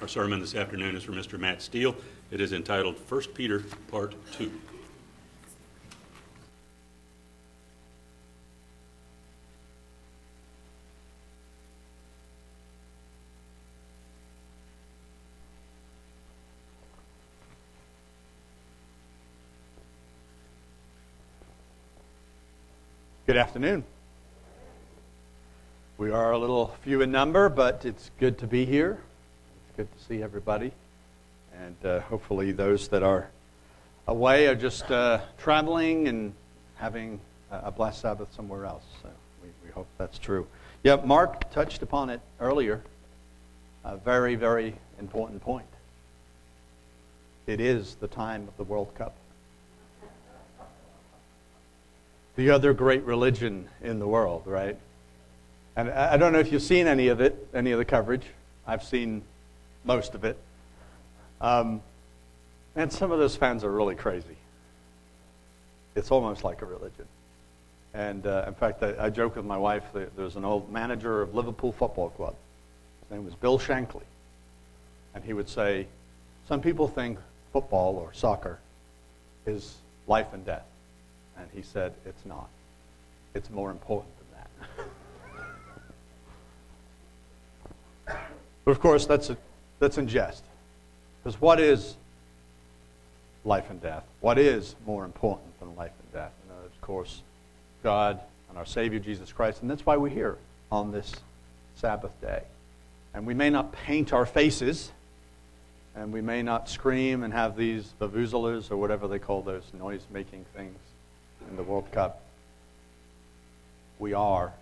Our sermon this afternoon is from Mr. Matt Steel. It is entitled 1 Peter, Part 2. Good afternoon. We are a little few in number, but it's good to be here. Good to see everybody. And uh, hopefully, those that are away are just uh, traveling and having a blessed Sabbath somewhere else. So we, we hope that's true. Yeah, Mark touched upon it earlier. A very, very important point. It is the time of the World Cup. the other great religion in the world, right? And I don't know if you've seen any of it, any of the coverage. I've seen most of it. Um, and some of those fans are really crazy. It's almost like a religion. And uh, in fact, I, I joke with my wife. There's an old manager of Liverpool Football Club. His name was Bill Shankly. And he would say, Some people think football or soccer is life and death. And he said, It's not. It's more important than that. of course, that's, a, that's in jest. Because what is life and death? What is more important than life and death? And uh, of course, God and our Savior Jesus Christ. And that's why we're here on this Sabbath day. And we may not paint our faces, and we may not scream and have these vuvuzelas or whatever they call those noise making things in the World Cup, we are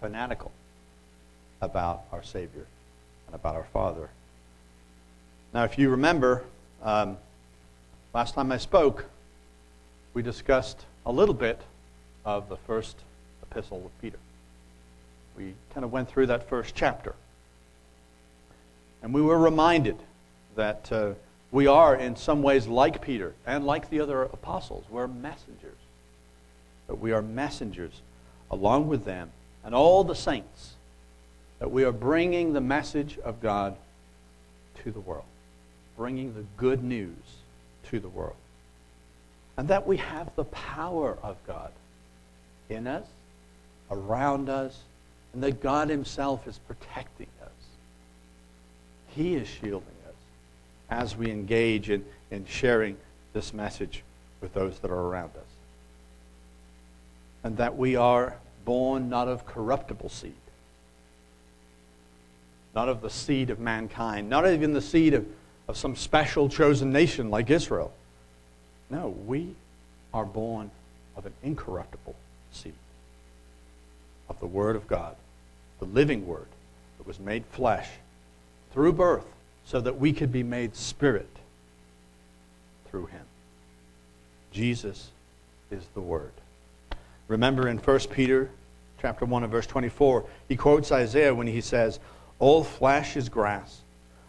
fanatical about our Savior and about our Father. Now, if you remember, um, last time I spoke, we discussed a little bit of the first epistle of Peter. We kind of went through that first chapter. And we were reminded that uh, we are, in some ways, like Peter and like the other apostles. We're messengers that we are messengers along with them and all the saints, that we are bringing the message of God to the world, bringing the good news to the world. And that we have the power of God in us, around us, and that God Himself is protecting us. He is shielding us as we engage in, in sharing this message with those that are around us and that we are born not of corruptible seed, not of the seed of mankind, not even the seed of, of some special chosen nation like Israel. No, we are born of an incorruptible seed, of the Word of God, the living Word that was made flesh through birth so that we could be made spirit through Him. Jesus is the Word. Remember in 1 Peter chapter 1 and verse 24, he quotes Isaiah when he says, All flesh is grass,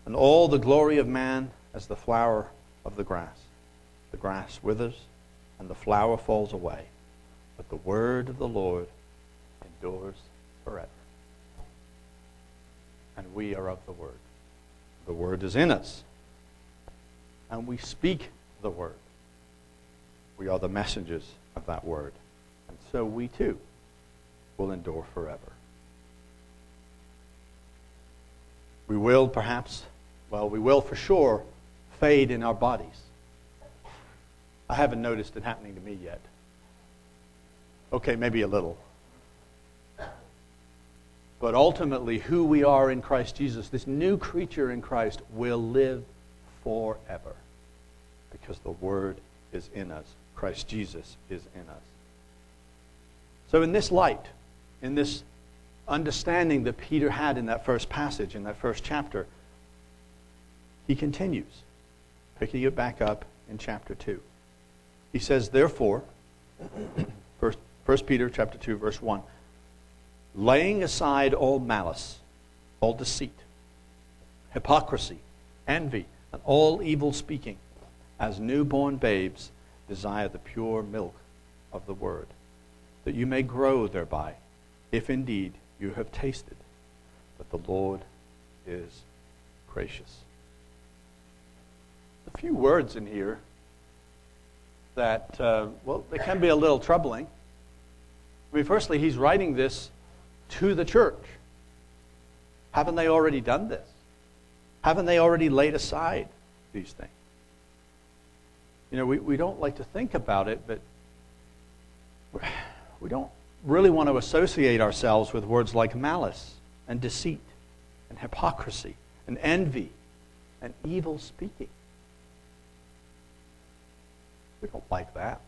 and all the glory of man as the flower of the grass. The grass withers, and the flower falls away, but the word of the Lord endures forever. And we are of the word. The word is in us, and we speak the word. We are the messengers of that word and so we too will endure forever. We will perhaps, well, we will for sure fade in our bodies. I haven't noticed it happening to me yet. Okay, maybe a little. But ultimately, who we are in Christ Jesus, this new creature in Christ, will live forever because the Word is in us. Christ Jesus is in us. So, in this light, in this understanding that Peter had in that first passage, in that first chapter, he continues, picking it back up in chapter 2. He says, Therefore, 1 Peter chapter 2, verse 1, laying aside all malice, all deceit, hypocrisy, envy, and all evil speaking, as newborn babes desire the pure milk of the word that you may grow thereby, if indeed you have tasted that the Lord is gracious. Few words in here that, uh, well, they can be a little troubling. I mean, firstly, he's writing this to the church. Haven't they already done this? Haven't they already laid aside these things? You know, we, we don't like to think about it, but we don't really want to associate ourselves with words like malice and deceit and hypocrisy and envy and evil speaking. We don't like that.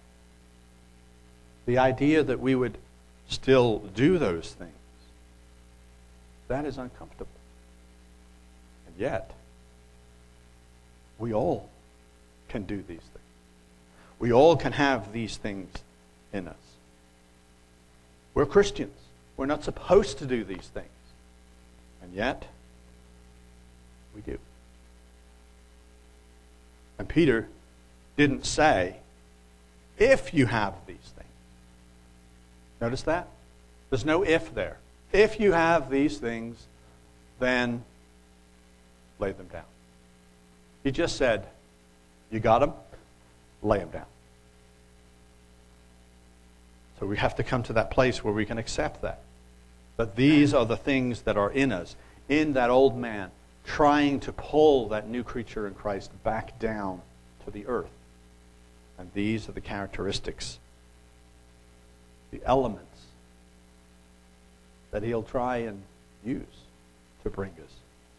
The idea that we would still do those things, that is uncomfortable. And yet, we all can do these things. We all can have these things in us. We're Christians. We're not supposed to do these things. And yet, we do. And Peter didn't say, if you have these things. Notice that? There's no if there. If you have these things, then lay them down. He just said, You got them? Lay them down. So we have to come to that place where we can accept that. That these are the things that are in us, in that old man, trying to pull that new creature in Christ back down to the earth. And these are the characteristics, the elements that he'll try and use to bring us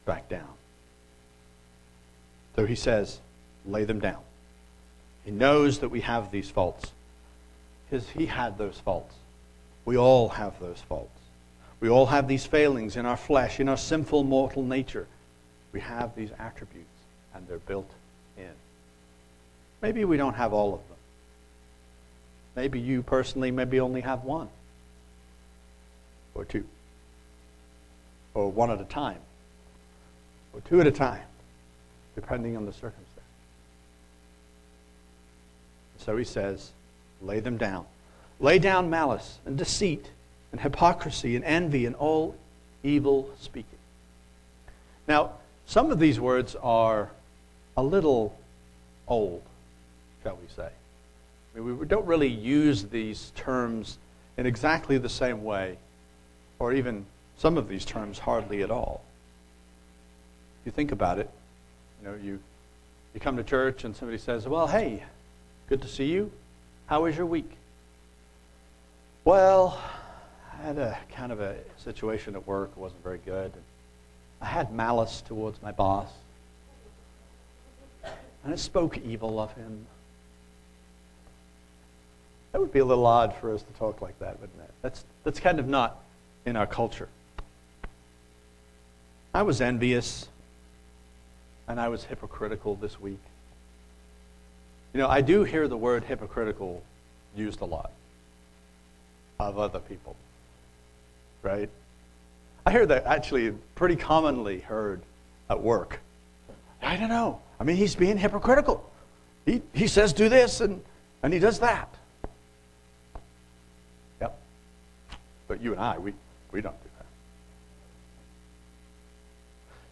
back down. So he says, lay them down. He knows that we have these faults because he had those faults. We all have those faults. We all have these failings in our flesh, in our sinful mortal nature. We have these attributes, and they're built. Maybe we don't have all of them. Maybe you personally maybe only have one or two, or one at a time, or two at a time, depending on the circumstance. So he says, lay them down. Lay down malice and deceit and hypocrisy and envy and all evil speaking. Now, some of these words are a little old, shall we say. I mean, we don't really use these terms in exactly the same way, or even some of these terms hardly at all. If you think about it, you know, you, you come to church and somebody says, Well, hey, good to see you. How was your week? Well, I had a kind of a situation at work. It wasn't very good. I had malice towards my boss. And I spoke evil of him. That would be a little odd for us to talk like that, wouldn't it? That's, that's kind of not in our culture. I was envious and I was hypocritical this week. You know, I do hear the word hypocritical used a lot of other people, right? I hear that actually pretty commonly heard at work. I don't know. I mean, he's being hypocritical. He, he says do this and, and he does that. But you and I, we, we don't do that.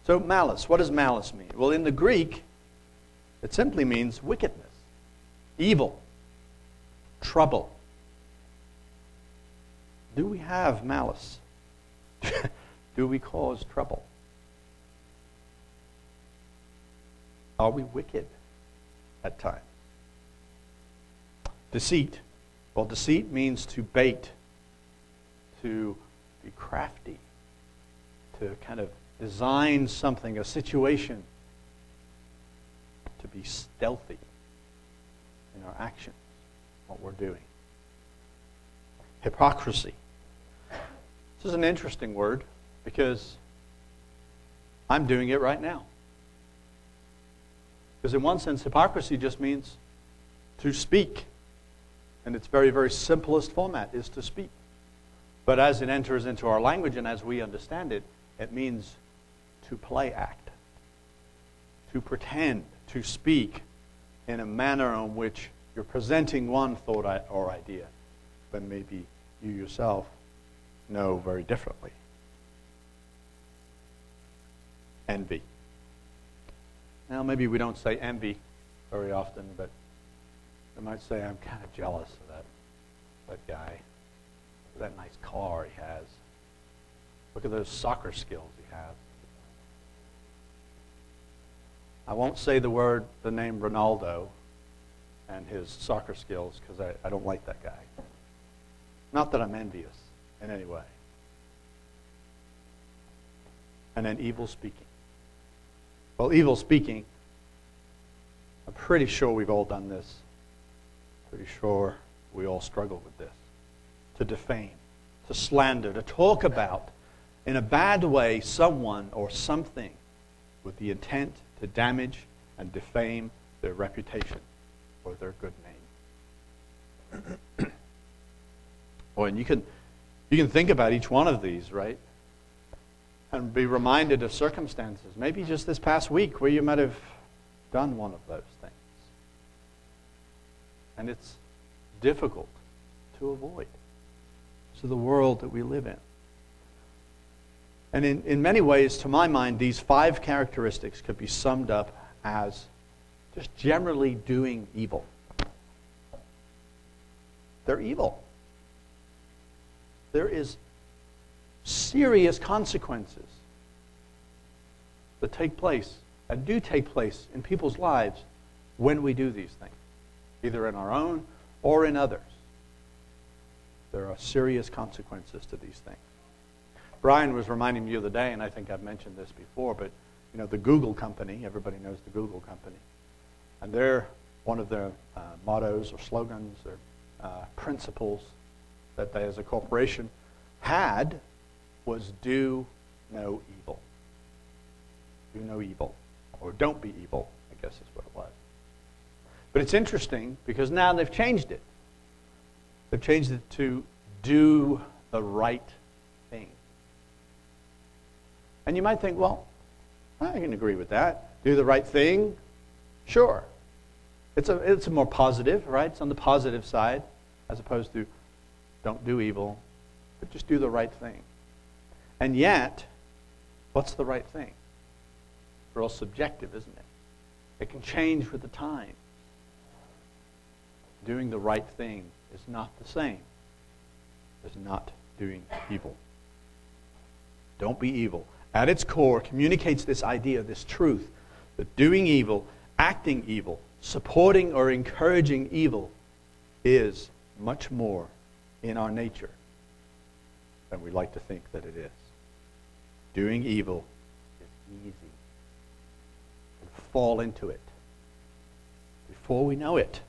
So, malice. What does malice mean? Well, in the Greek, it simply means wickedness evil, trouble. Do we have malice? Do we cause trouble? Are we wicked at times? Deceit. Well, deceit means to bait, to be crafty, to kind of design something, a situation, to be stealthy in our actions, what we're doing. Hypocrisy. This is an interesting word because I'm doing it right now. Because, in one sense, hypocrisy just means to speak. And its very, very simplest format is to speak. But as it enters into our language and as we understand it, it means to play act, to pretend, to speak, in a manner in which you're presenting one thought or idea, but maybe you yourself know very differently. Envy. Now, maybe we don't say envy very often, but I might say I'm kind of jealous of that, that guy, that nice car he has. Look at those soccer skills he has. I won't say the word, the name Ronaldo and his soccer skills because I, I don't like that guy. Not that I'm envious in any way. And then evil speaking. Well, evil speaking, I'm pretty sure we've all done this. Pretty sure we all struggle with this. To defame, to slander, to talk about in a bad way someone or something with the intent to damage and defame their reputation or their good name. oh, and you can, you can think about each one of these, right? And be reminded of circumstances, maybe just this past week where you might have done one of those things. And it's difficult to avoid. To the world that we live in. And in, in many ways, to my mind, these five characteristics could be summed up as just generally doing evil. They're evil. There is serious consequences that take place and do take place in people's lives when we do these things, either in our own or in others. There are serious consequences to these things. Brian was reminding me the other day, and I think I've mentioned this before, but you know the Google company. Everybody knows the Google company, and their one of their uh, mottos or slogans or uh, principles that they, as a corporation, had was "Do no evil." Do no evil, or don't be evil. I guess is what it was. But it's interesting because now they've changed it. They've changed it to do the right thing. And you might think, well, I can agree with that. Do the right thing? Sure. It's a, it's a more positive, right? It's on the positive side, as opposed to don't do evil, but just do the right thing. And yet, what's the right thing? Real subjective, isn't it? It can change with the time. Doing the right thing is not the same as not doing evil. Don't be evil at its core, communicates this idea, this truth, that doing evil, acting evil, supporting or encouraging evil is much more in our nature than we like to think that it is. Doing evil is easy. We fall into it before we know it.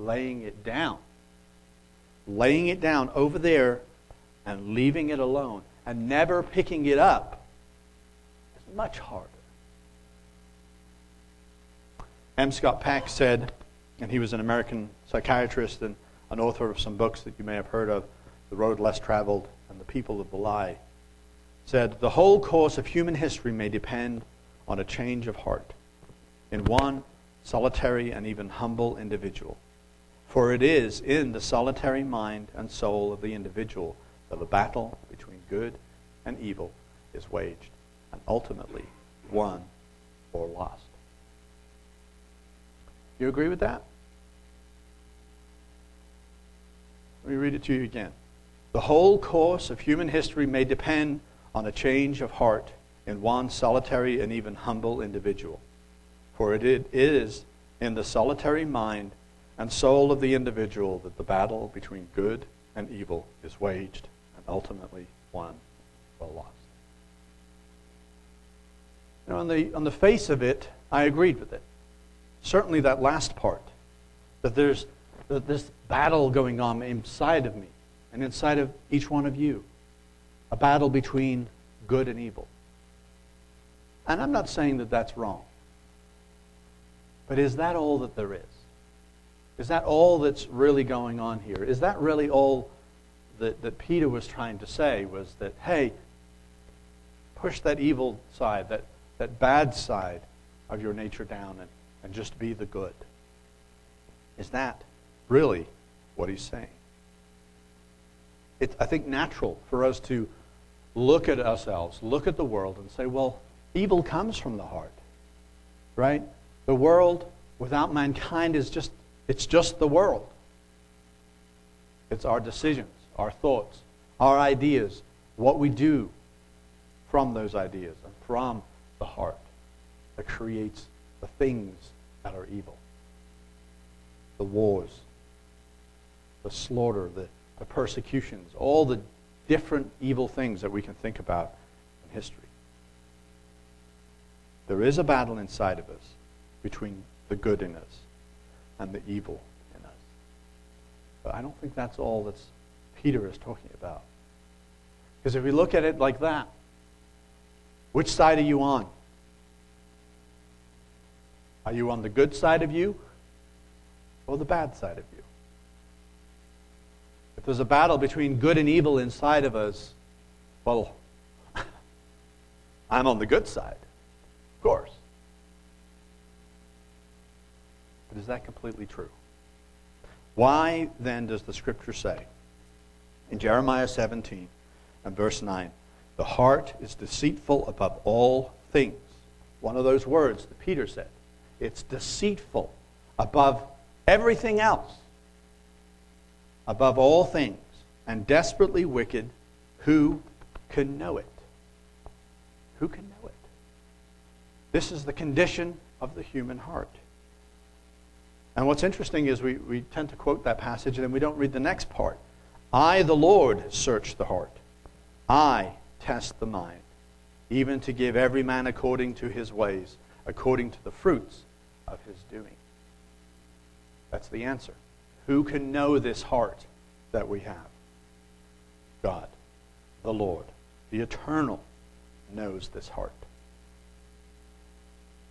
Laying it down. Laying it down over there and leaving it alone and never picking it up is much harder. M. Scott Peck said, and he was an American psychiatrist and an author of some books that you may have heard of, The Road Less Traveled and The People of the Lie, said, The whole course of human history may depend on a change of heart in one solitary and even humble individual. For it is in the solitary mind and soul of the individual that the battle between good and evil is waged and ultimately won or lost. You agree with that? Let me read it to you again. The whole course of human history may depend on a change of heart in one solitary and even humble individual. For it is in the solitary mind and soul of the individual that the battle between good and evil is waged and ultimately won or lost. Know, on the, on the face of it, I agreed with it. Certainly that last part, that there's that this battle going on inside of me and inside of each one of you, a battle between good and evil. And I'm not saying that that's wrong. But is that all that there is? Is that all that's really going on here? Is that really all that, that Peter was trying to say was that, hey, push that evil side, that, that bad side of your nature down and, and just be the good? Is that really what he's saying? It's, I think, natural for us to look at ourselves, look at the world, and say, well, evil comes from the heart. right? The world without mankind is just, it's just the world. It's our decisions, our thoughts, our ideas, what we do from those ideas and from the heart that creates the things that are evil. The wars, the slaughter, the, the persecutions, all the different evil things that we can think about in history. There is a battle inside of us between the good in us and the evil in us. But I don't think that's all that Peter is talking about. Because if we look at it like that, which side are you on? Are you on the good side of you or the bad side of you? If there's a battle between good and evil inside of us, well, I'm on the good side, of course. But is that completely true? Why then does the scripture say in Jeremiah 17 and verse 9, the heart is deceitful above all things? One of those words that Peter said. It's deceitful above everything else, above all things, and desperately wicked. Who can know it? Who can know it? This is the condition of the human heart. And what's interesting is we, we tend to quote that passage and then we don't read the next part. I, the Lord, search the heart. I test the mind, even to give every man according to his ways, according to the fruits of his doing. That's the answer. Who can know this heart that we have? God, the Lord, the eternal, knows this heart.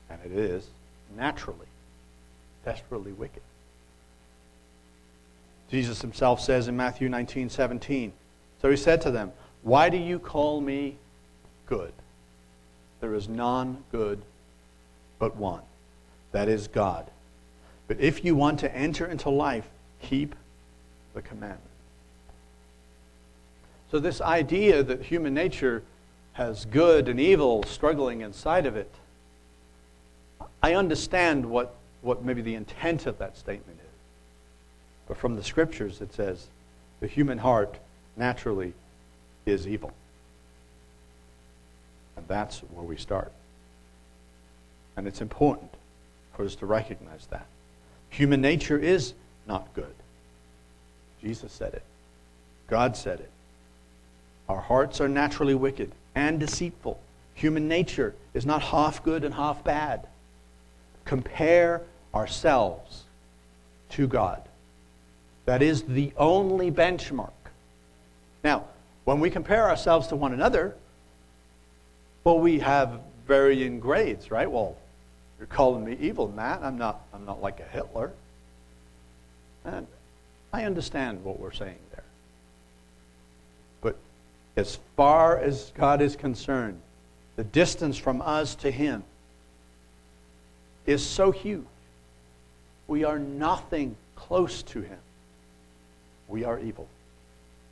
And it is naturally desperately wicked. Jesus himself says in Matthew 19 17, So he said to them, Why do you call me good? There is none good but one, that is God. But if you want to enter into life, keep the commandment. So, this idea that human nature has good and evil struggling inside of it, I understand what what maybe the intent of that statement is. But from the scriptures, it says the human heart naturally is evil. And that's where we start. And it's important for us to recognize that. Human nature is not good. Jesus said it. God said it. Our hearts are naturally wicked and deceitful. Human nature is not half good and half bad compare ourselves to God. That is the only benchmark. Now, when we compare ourselves to one another, well, we have varying grades, right? Well, you're calling me evil, Matt. I'm not, I'm not like a Hitler. And I understand what we're saying there. But as far as God is concerned, the distance from us to Him is so huge. We are nothing close to him. We are evil.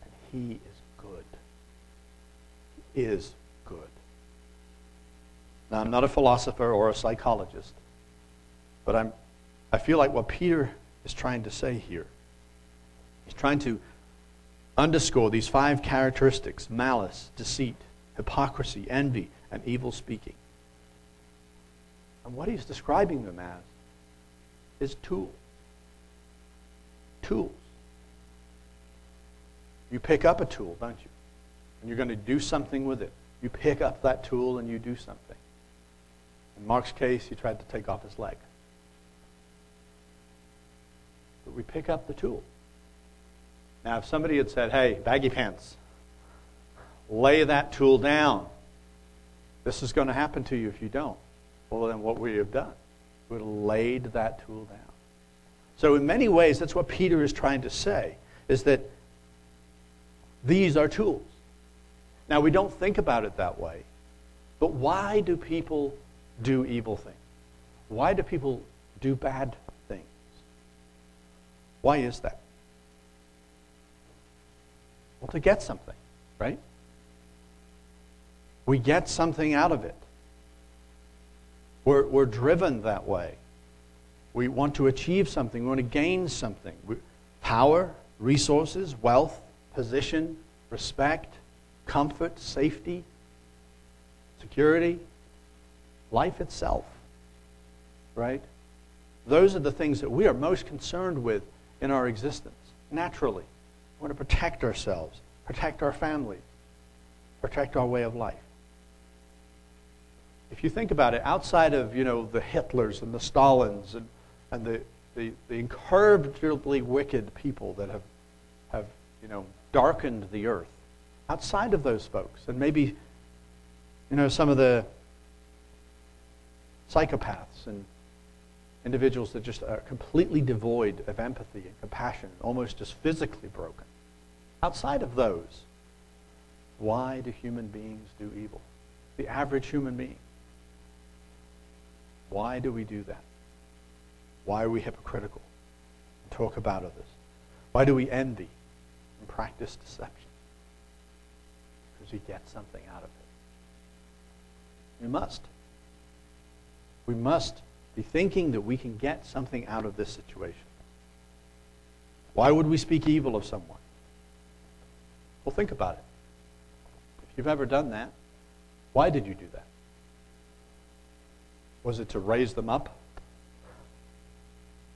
And he is good. He is good. Now, I'm not a philosopher or a psychologist, but I'm, I feel like what Peter is trying to say here, he's trying to underscore these five characteristics malice, deceit, hypocrisy, envy, and evil speaking. And what he's describing them as is tools. Tools. You pick up a tool, don't you? And you're going to do something with it. You pick up that tool and you do something. In Mark's case, he tried to take off his leg. But we pick up the tool. Now, if somebody had said, hey, baggy pants, lay that tool down, this is going to happen to you if you don't. Well, then what would you have done? We would have laid that tool down. So, in many ways, that's what Peter is trying to say, is that these are tools. Now, we don't think about it that way, but why do people do evil things? Why do people do bad things? Why is that? Well, to get something, right? We get something out of it. We're, we're driven that way. We want to achieve something, we want to gain something. We, power, resources, wealth, position, respect, comfort, safety, security, life itself. Right? Those are the things that we are most concerned with in our existence, naturally. We want to protect ourselves, protect our families, protect our way of life. If you think about it, outside of you know the Hitlers and the Stalins and, and the, the, the incurably wicked people that have, have you know, darkened the earth, outside of those folks, and maybe you know some of the psychopaths and individuals that just are completely devoid of empathy and compassion, almost just physically broken. Outside of those, why do human beings do evil? The average human being. Why do we do that? Why are we hypocritical and talk about others? Why do we envy and practice deception? Because we get something out of it. We must. We must be thinking that we can get something out of this situation. Why would we speak evil of someone? Well, think about it. If you've ever done that, why did you do that? Was it to raise them up?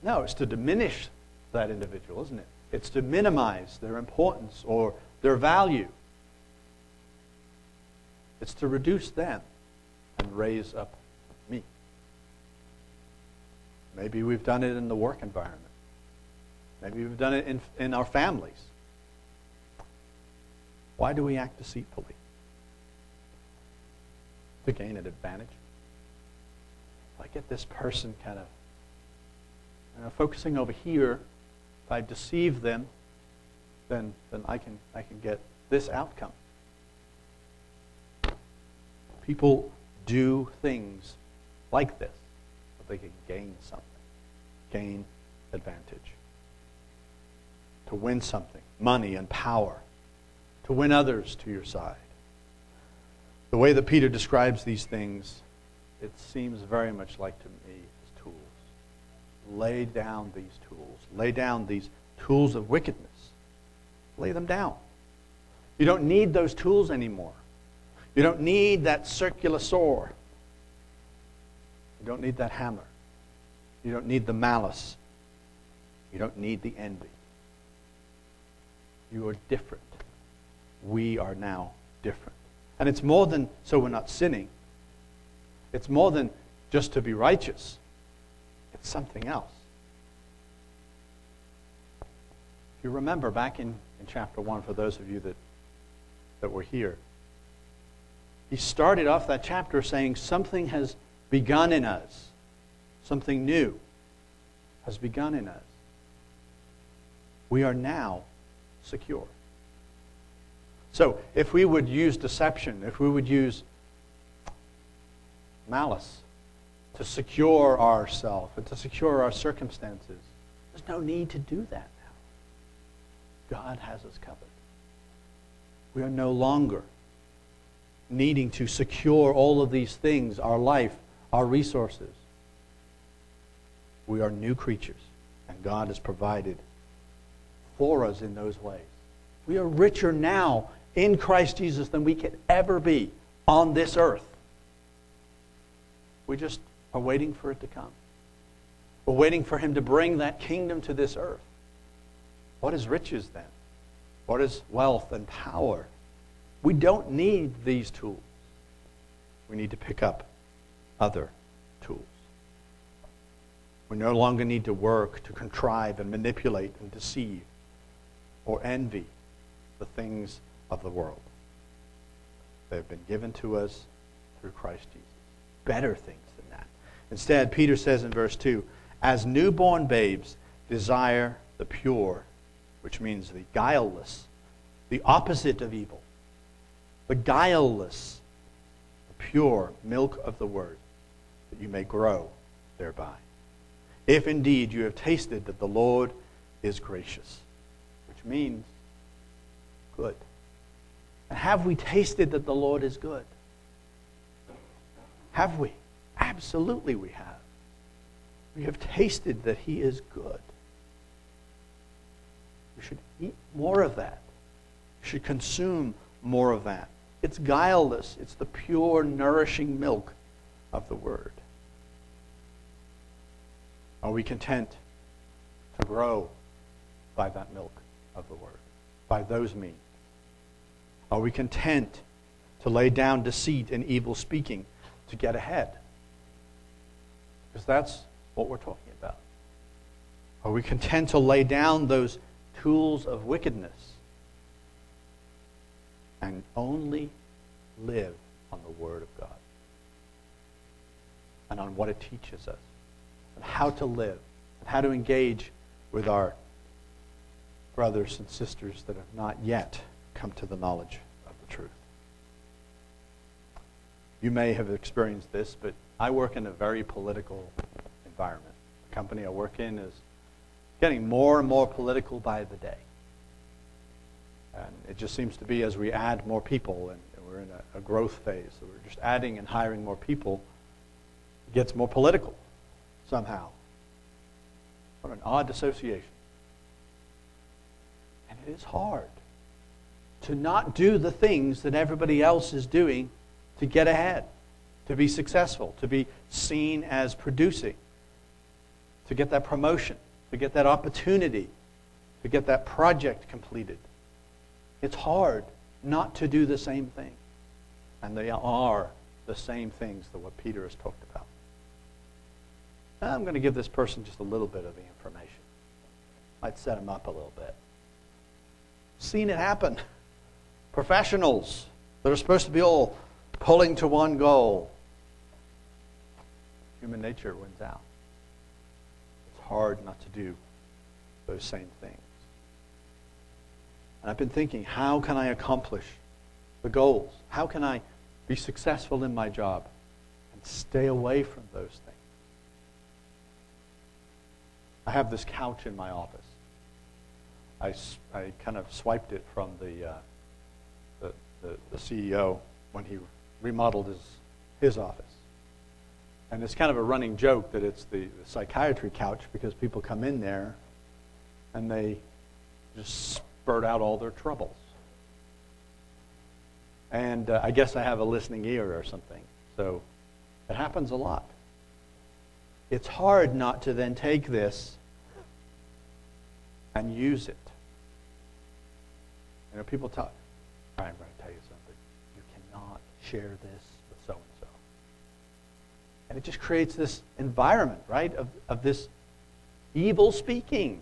No, it's to diminish that individual, isn't it? It's to minimize their importance or their value. It's to reduce them and raise up me. Maybe we've done it in the work environment. Maybe we've done it in, in our families. Why do we act deceitfully? To gain an advantage. I get this person kind of uh, focusing over here, if I deceive them, then, then I, can, I can get this outcome. People do things like this they can gain something, gain advantage. To win something, money and power, to win others to your side. The way that Peter describes these things, it seems very much like to me as tools. Lay down these tools. Lay down these tools of wickedness. Lay them down. You don't need those tools anymore. You don't need that circular saw. You don't need that hammer. You don't need the malice. You don't need the envy. You are different. We are now different. And it's more than so we're not sinning. It's more than just to be righteous. It's something else. If you remember back in, in chapter 1, for those of you that, that were here, he started off that chapter saying something has begun in us. Something new has begun in us. We are now secure. So, if we would use deception, if we would use malice to secure ourselves and to secure our circumstances, there's no need to do that now. God has us covered. We are no longer needing to secure all of these things our life, our resources. We are new creatures, and God has provided for us in those ways. We are richer now in Christ Jesus than we could ever be on this earth. We just are waiting for it to come. We're waiting for Him to bring that kingdom to this earth. What is riches then? What is wealth and power? We don't need these tools. We need to pick up other tools. We no longer need to work to contrive and manipulate and deceive or envy the things of the world. They have been given to us through Christ Jesus. Better things than that. Instead, Peter says in verse 2 As newborn babes desire the pure, which means the guileless, the opposite of evil, the guileless, the pure milk of the word that you may grow thereby. If indeed you have tasted that the Lord is gracious, which means good. And have we tasted that the Lord is good? Have we? Absolutely, we have. We have tasted that He is good. We should eat more of that. We should consume more of that. It's guileless, it's the pure, nourishing milk of the Word. Are we content to grow by that milk of the Word, by those means? Are we content to lay down deceit and evil speaking to get ahead? Because that's what we're talking about. Are we content to lay down those tools of wickedness and only live on the Word of God and on what it teaches us and how to live and how to engage with our brothers and sisters that have not yet come to the knowledge of the truth? You may have experienced this, but I work in a very political environment. The company I work in is getting more and more political by the day. And it just seems to be as we add more people, and we're in a, a growth phase, so we're just adding and hiring more people, it gets more political somehow. What an odd association. And it is hard to not do the things that everybody else is doing to get ahead, to be successful, to be seen as producing, to get that promotion, to get that opportunity, to get that project completed. It's hard not to do the same thing. And they are the same things that what Peter has talked about. Now, I'm going to give this person just a little bit of the information. Might set him up a little bit. Seen it happen. Professionals that are supposed to be all pulling to one goal. Human nature wins out. It's hard not to do those same things. And I've been thinking, how can I accomplish the goals? How can I be successful in my job and stay away from those things? I have this couch in my office. I, I kind of swiped it from the, uh, the, the, the CEO when he remodeled his, his office. And it's kind of a running joke that it's the, the psychiatry couch because people come in there and they just spurt out all their troubles. And uh, I guess I have a listening ear or something. So it happens a lot. It's hard not to then take this and use it. You know, people talk, to share this with so and so. And it just creates this environment, right, of, of this evil speaking.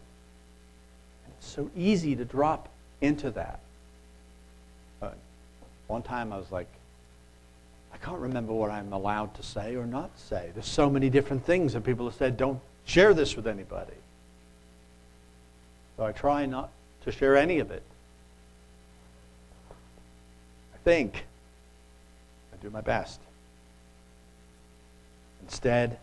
And it's so easy to drop into that. One time I was like, I can't remember what I'm allowed to say or not say. There's so many different things that people have said, don't share this with anybody. So I try not to share any of it. I think. I do my best. Instead,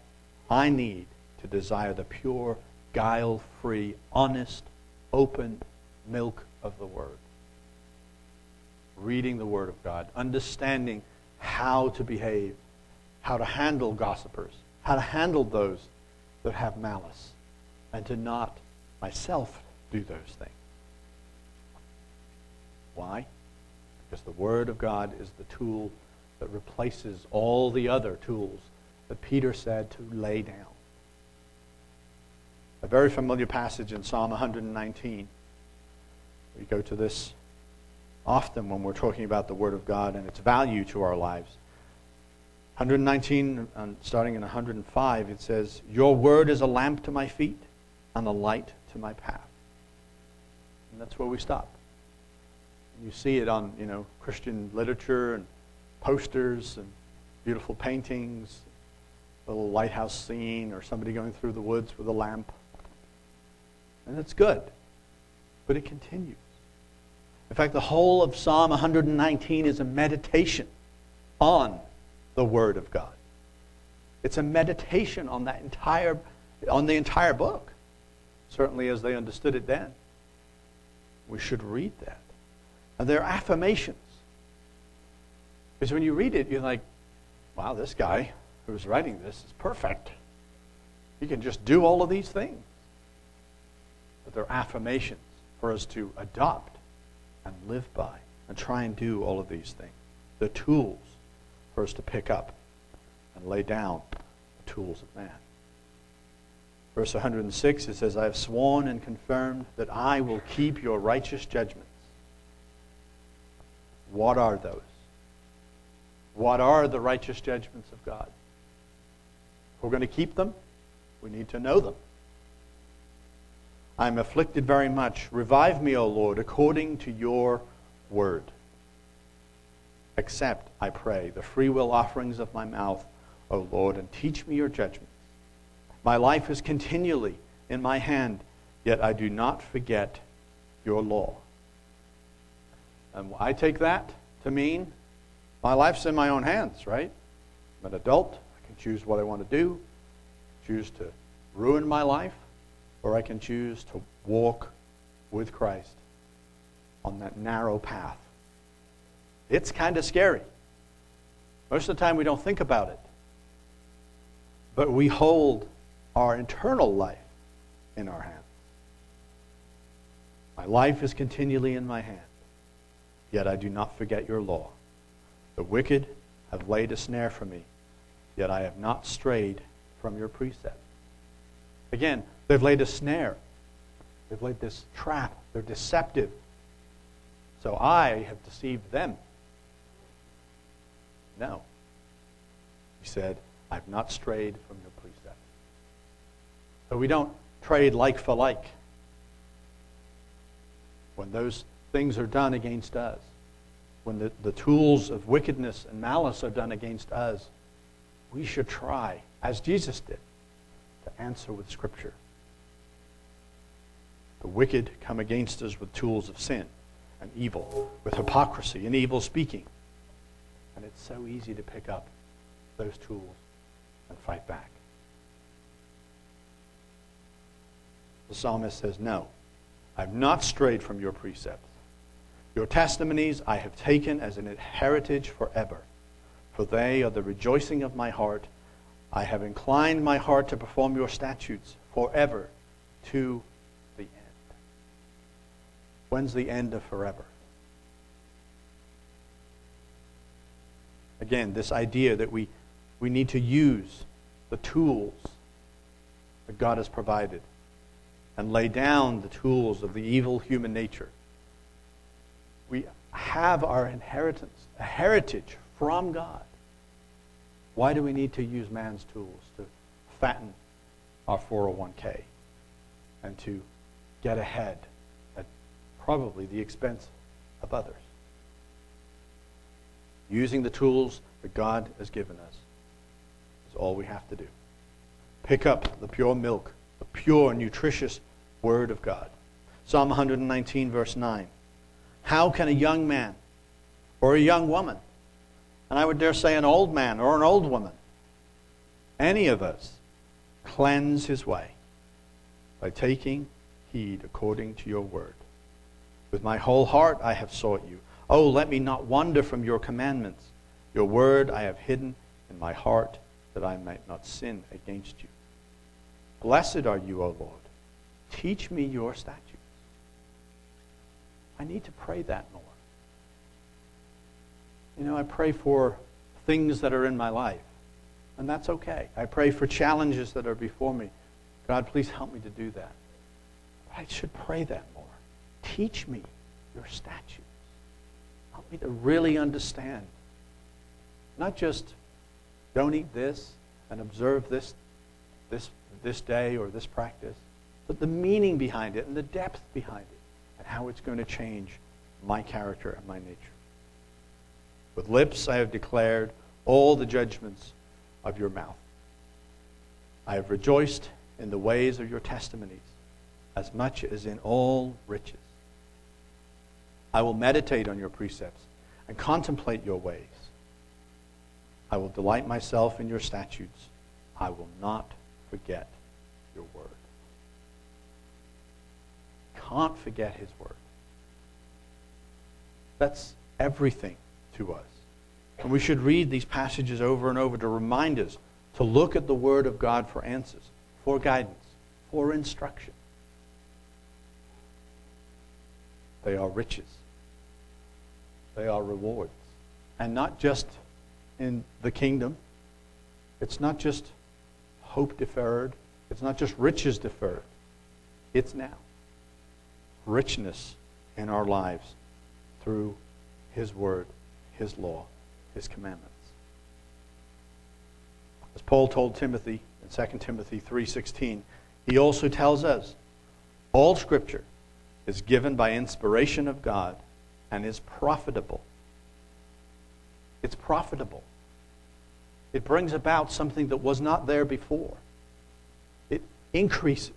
I need to desire the pure, guile free, honest, open milk of the Word. Reading the Word of God, understanding how to behave, how to handle gossipers, how to handle those that have malice, and to not myself do those things. Why? Because the Word of God is the tool that replaces all the other tools that Peter said to lay down. A very familiar passage in Psalm 119. We go to this often when we're talking about the Word of God and its value to our lives. 119, uh, starting in 105, it says, Your word is a lamp to my feet and a light to my path. And that's where we stop. You see it on, you know, Christian literature and posters and beautiful paintings, a little lighthouse scene or somebody going through the woods with a lamp. And that's good. But it continues. In fact, the whole of Psalm 119 is a meditation on the Word of God. It's a meditation on that entire, on the entire book, certainly as they understood it then. We should read that. And they're affirmations. Because when you read it, you're like, wow, this guy, who's writing this is perfect. He can just do all of these things. But they're affirmations for us to adopt and live by and try and do all of these things. The tools for us to pick up and lay down the tools of man. Verse 106, it says, I have sworn and confirmed that I will keep your righteous judgments. What are those? What are the righteous judgments of God? If we're going to keep them, we need to know them. I am afflicted very much. Revive me, O Lord, according to your word. Accept, I pray, the freewill offerings of my mouth, O Lord, and teach me your judgments. My life is continually in my hand, yet I do not forget your law. And I take that to mean my life's in my own hands, right? I'm an adult. I can choose what I want to do, choose to ruin my life, or I can choose to walk with Christ on that narrow path. It's kind of scary. Most of the time we don't think about it. But we hold our eternal life in our hands. My life is continually in my hand, yet I do not forget your law. The wicked have laid a snare for me, yet I have not strayed from your precepts. Again, they've laid a snare. They've laid this trap. They're deceptive. So I have deceived them. No. He said, I've not strayed from your precepts. So we don't trade like for like when those things are done against us, when the, the tools of wickedness and malice are done against us, we should try, as Jesus did, to answer with Scripture. The wicked come against us with tools of sin and evil, with hypocrisy and evil speaking. And it's so easy to pick up those tools and fight back. The psalmist says, No, I have not strayed from your precepts. Your testimonies I have taken as an heritage forever, for they are the rejoicing of my heart. I have inclined my heart to perform your statutes forever to the end. When's the end of forever? Again, this idea that we, we need to use the tools that God has provided and lay down the tools of the evil human nature. We have our inheritance, a heritage from God. Why do we need to use man's tools to fatten our 401k and to get ahead at probably the expense of others? Using the tools that God has given us is all we have to do. Pick up the pure milk, the pure, nutritious Word of God. Psalm 119, verse 9. How can a young man or a young woman, and I would dare say an old man or an old woman, any of us, cleanse his way by taking heed according to your word? With my whole heart I have sought you. Oh, let me not wander from your commandments. Your word I have hidden in my heart that I might not sin against you. Blessed are you, O Lord. Teach me your statutes. I need to pray that more. You know, I pray for things that are in my life, and that's okay. I pray for challenges that are before me. God, please help me to do that. But I should pray that more. Teach me your statutes. Help me to really understand. Not just don't eat this and observe this, this, this day or this practice, but the meaning behind it and the depth behind it how it's going to change my character and my nature. With lips I have declared all the judgments of your mouth. I have rejoiced in the ways of your testimonies as much as in all riches. I will meditate on your precepts and contemplate your ways. I will delight myself in your statutes. I will not forget your word can't forget his word. That's everything to us. And we should read these passages over and over to remind us to look at the Word of God for answers, for guidance, for instruction. They are riches. They are rewards. And not just in the kingdom. It's not just hope deferred. It's not just riches deferred. It's now. Richness in our lives through His Word, His law, His commandments. As Paul told Timothy in 2 Timothy 3:16, he also tells us all scripture is given by inspiration of God and is profitable. It's profitable. It brings about something that was not there before. It increases.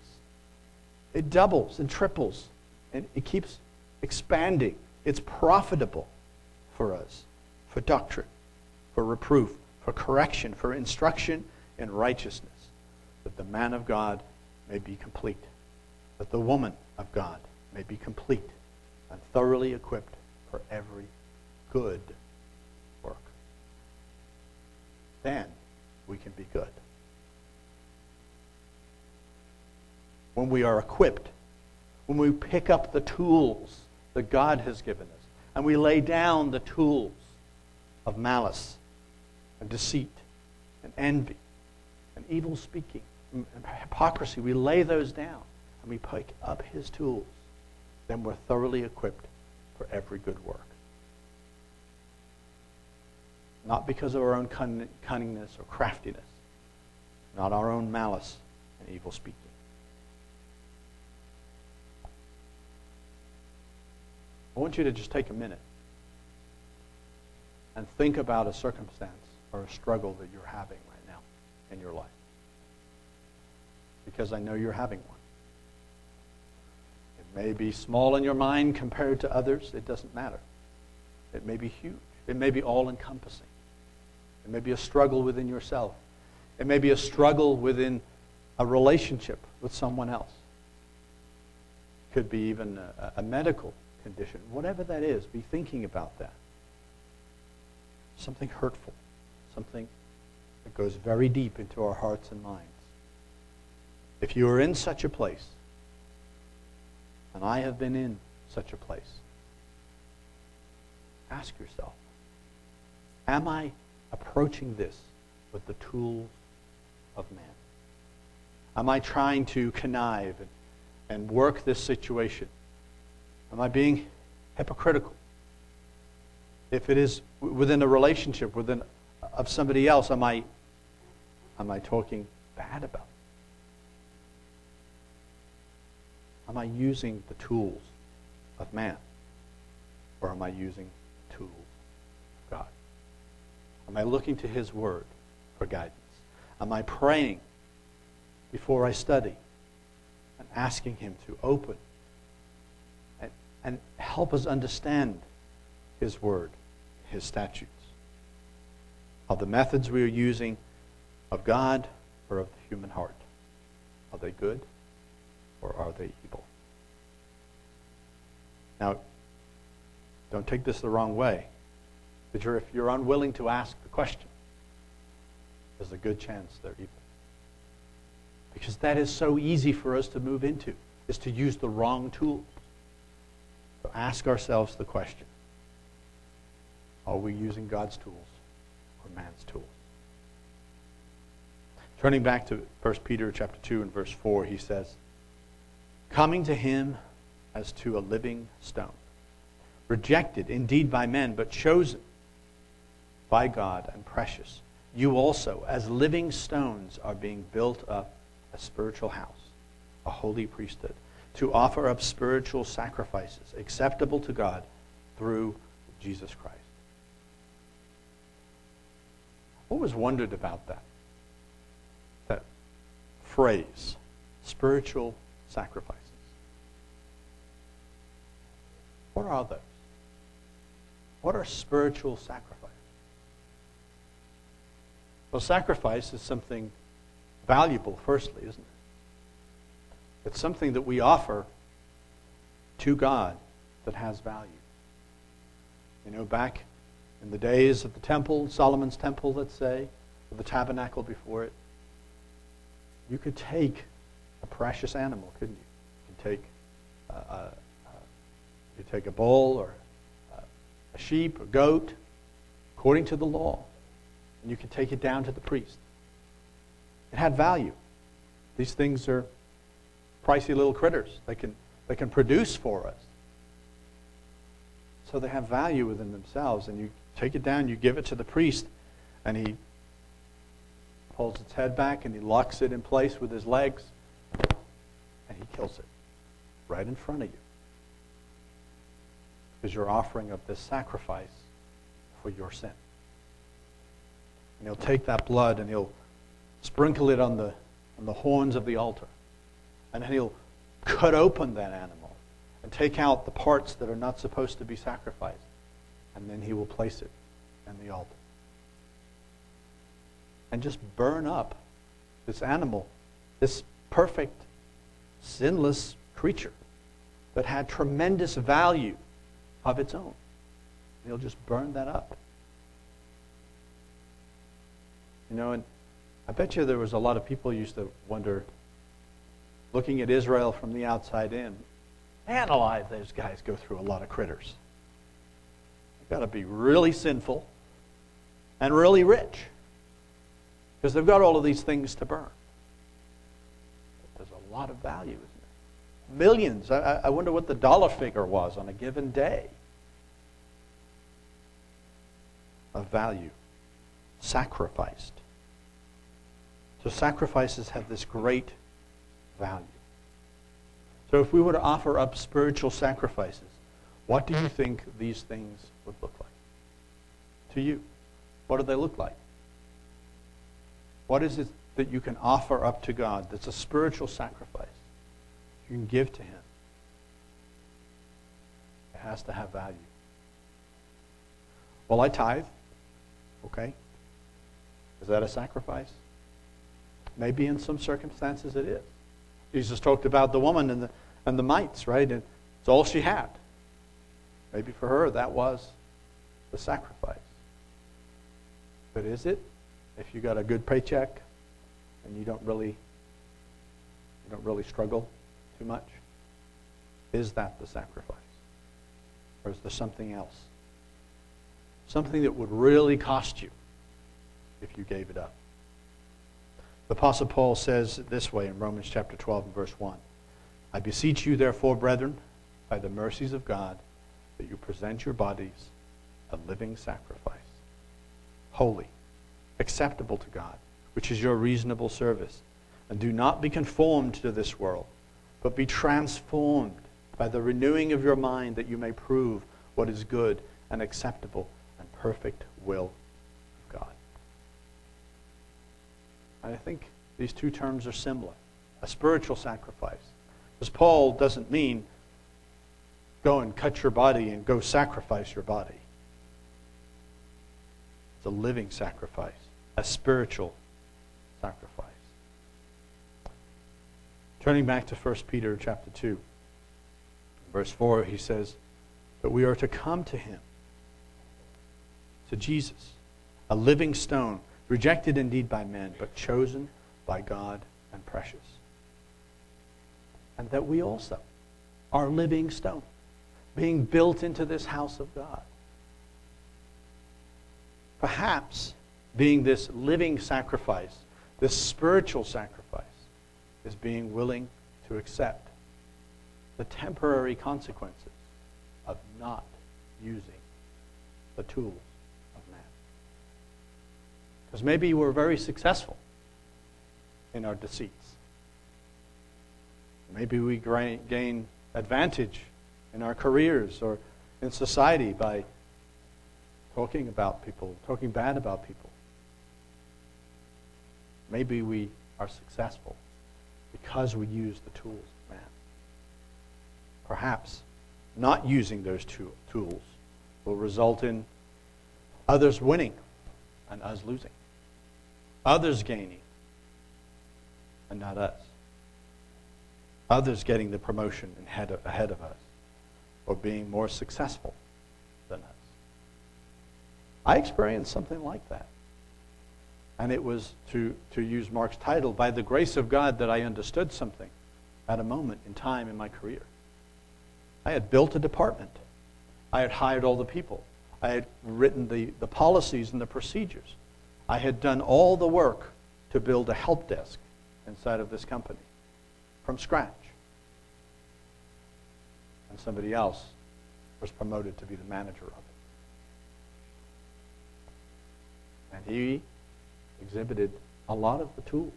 It doubles and triples. And it keeps expanding. It's profitable for us, for doctrine, for reproof, for correction, for instruction in righteousness, that the man of God may be complete, that the woman of God may be complete and thoroughly equipped for every good work. Then we can be good. When we are equipped, when we pick up the tools that God has given us, and we lay down the tools of malice and deceit and envy and evil speaking and hypocrisy. We lay those down and we pick up his tools. Then we're thoroughly equipped for every good work. Not because of our own cunningness or craftiness, not our own malice and evil speaking. I want you to just take a minute and think about a circumstance or a struggle that you're having right now in your life. Because I know you're having one. It may be small in your mind compared to others. It doesn't matter. It may be huge. It may be all encompassing. It may be a struggle within yourself. It may be a struggle within a relationship with someone else. It could be even a, a medical condition. Whatever that is, be thinking about that. Something hurtful something that goes very deep into our hearts and minds. If you are in such a place, and I have been in such a place, ask yourself Am I approaching this with the tools of man? Am I trying to connive and, and work this situation? Am I being hypocritical? If it is within a relationship, within of somebody else am I, am I talking bad about? Am I using the tools of man? Or am I using the tools of God? Am I looking to His Word for guidance? Am I praying before I study and asking Him to open and, help us understand His Word, His statutes? of the methods we are using of God or of the human heart? Are they good or are they evil? Now, don't take this the wrong way. But you're, if you're unwilling to ask the question, there's a good chance they're evil. Because that is so easy for us to move into, is to use the wrong tools. So ask ourselves the question Are we using God's tools or man's tools? Turning back to 1 Peter chapter 2 and verse 4, he says, Coming to him as to a living stone, rejected indeed by men, but chosen by God and precious. You also, as living stones, are being built up a spiritual house, a holy priesthood, to offer up spiritual sacrifices acceptable to God through Jesus Christ. always wondered about that. That phrase, spiritual sacrifices. What are those? What are spiritual sacrifices? Well, sacrifice is something valuable, firstly, isn't it? It's something that we offer to God that has value. You know, back in the days of the temple, Solomon's temple, let's say, the tabernacle before it. You could take a precious animal, couldn't you? You could take, uh, uh, uh, you take a bull or uh, a sheep, a goat, according to the law, and you could take it down to the priest. It had value. These things are pricey little critters. They can, they can produce for us. So they have value within themselves. And you take it down, you give it to the priest, and he pulls its head back and he locks it in place with his legs, and he kills it right in front of you. Because you're offering up this sacrifice for your sin. And he'll take that blood and he'll sprinkle it on the, on the horns of the altar. And then he'll cut open that animal and take out the parts that are not supposed to be sacrificed. And then he will place it in the altar. And just burn up this animal, this perfect, sinless creature that had tremendous value of its own. And he'll just burn that up. You know, and I bet you there was a lot of people used to wonder, looking at Israel from the outside in, man alive, those guys go through a lot of critters. They've got to be really sinful and really rich because they've got all of these things to burn. But there's a lot of value, isn't there? Millions. I, I wonder what the dollar figure was on a given day of value sacrificed. So sacrifices have this great value. So if we were to offer up spiritual sacrifices, what do you think these things would look like to you? What do they look like? What is it that you can offer up to God that's a spiritual sacrifice you can give to Him? It has to have value. Well, I tithe. Okay. Is that a sacrifice? Maybe in some circumstances it is. Jesus talked about the woman and the, and the mites, right? And it's all she had. Maybe for her that was the sacrifice. But is it? If you got a good paycheck and you don't really you don't really struggle too much, is that the sacrifice? Or is there something else? Something that would really cost you if you gave it up. The Apostle Paul says this way in Romans chapter 12 and verse 1. I beseech you, therefore, brethren, by the mercies of God, that you present your bodies a living sacrifice, holy, acceptable to God, which is your reasonable service. And do not be conformed to this world, but be transformed by the renewing of your mind, that you may prove what is good and acceptable and perfect will of God. I think these two terms are similar a spiritual sacrifice. Because Paul doesn't mean go and cut your body and go sacrifice your body. It's a living sacrifice, a spiritual sacrifice. Turning back to 1 Peter chapter 2, verse 4, he says But we are to come to him, to Jesus, a living stone rejected indeed by men, but chosen by God and precious. And that we also are living stone, being built into this house of God. Perhaps being this living sacrifice, this spiritual sacrifice, is being willing to accept the temporary consequences of not using the tools because maybe we're very successful in our deceits. Maybe we gain advantage in our careers or in society by talking about people, talking bad about people. Maybe we are successful because we use the tools of man. Perhaps not using those tools will result in others winning and us losing others gaining, and not us. Others getting the promotion ahead of, ahead of us, or being more successful than us. I experienced something like that. And it was, to, to use Mark's title, by the grace of God that I understood something at a moment in time in my career. I had built a department. I had hired all the people. I had written the, the policies and the procedures. I had done all the work to build a help desk inside of this company from scratch. And somebody else was promoted to be the manager of it. And he exhibited a lot of the tools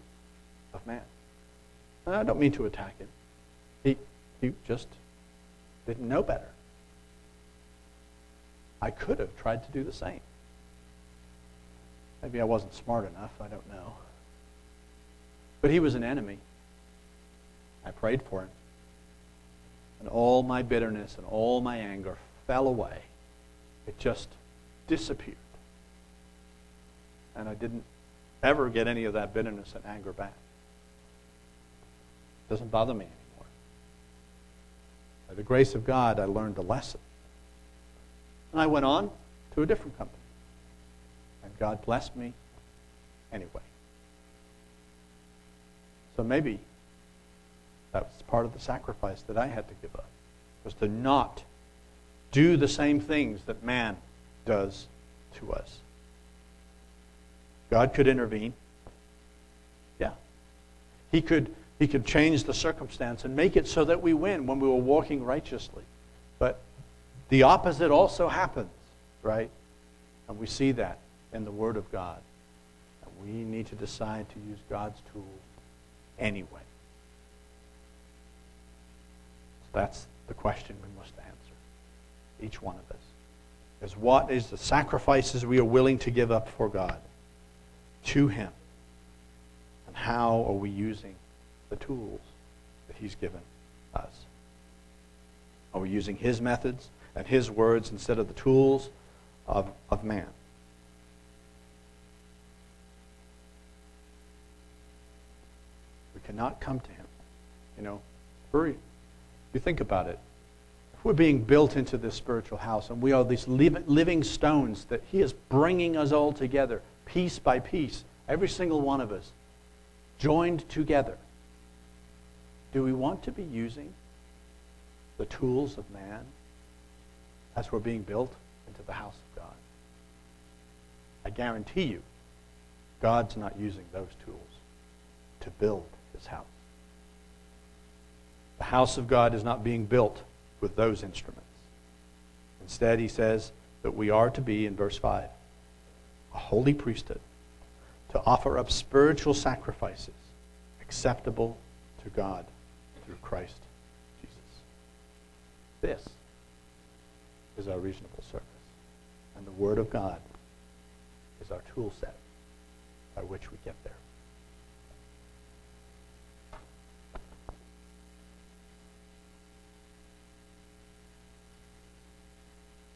of man. And I don't mean to attack him. He, he just didn't know better. I could have tried to do the same. Maybe I wasn't smart enough, I don't know. But he was an enemy. I prayed for him. And all my bitterness and all my anger fell away. It just disappeared. And I didn't ever get any of that bitterness and anger back. It doesn't bother me anymore. By the grace of God, I learned a lesson. And I went on to a different company. God blessed me anyway. So maybe that was part of the sacrifice that I had to give up, was to not do the same things that man does to us. God could intervene. Yeah. He could, he could change the circumstance and make it so that we win when we were walking righteously. But the opposite also happens, right? And we see that in the Word of God. And we need to decide to use God's tools anyway. So that's the question we must answer, each one of us. Is what is the sacrifices we are willing to give up for God to Him? And how are we using the tools that He's given us? Are we using His methods and His words instead of the tools of, of man? Cannot come to Him. You know, hurry. You think about it. We're being built into this spiritual house and we are these living stones that He is bringing us all together, piece by piece, every single one of us, joined together, do we want to be using the tools of man as we're being built into the house of God? I guarantee you, God's not using those tools to build his house. The house of God is not being built with those instruments. Instead, he says that we are to be, in verse 5, a holy priesthood, to offer up spiritual sacrifices acceptable to God through Christ Jesus. This is our reasonable service. And the Word of God is our tool set by which we get there.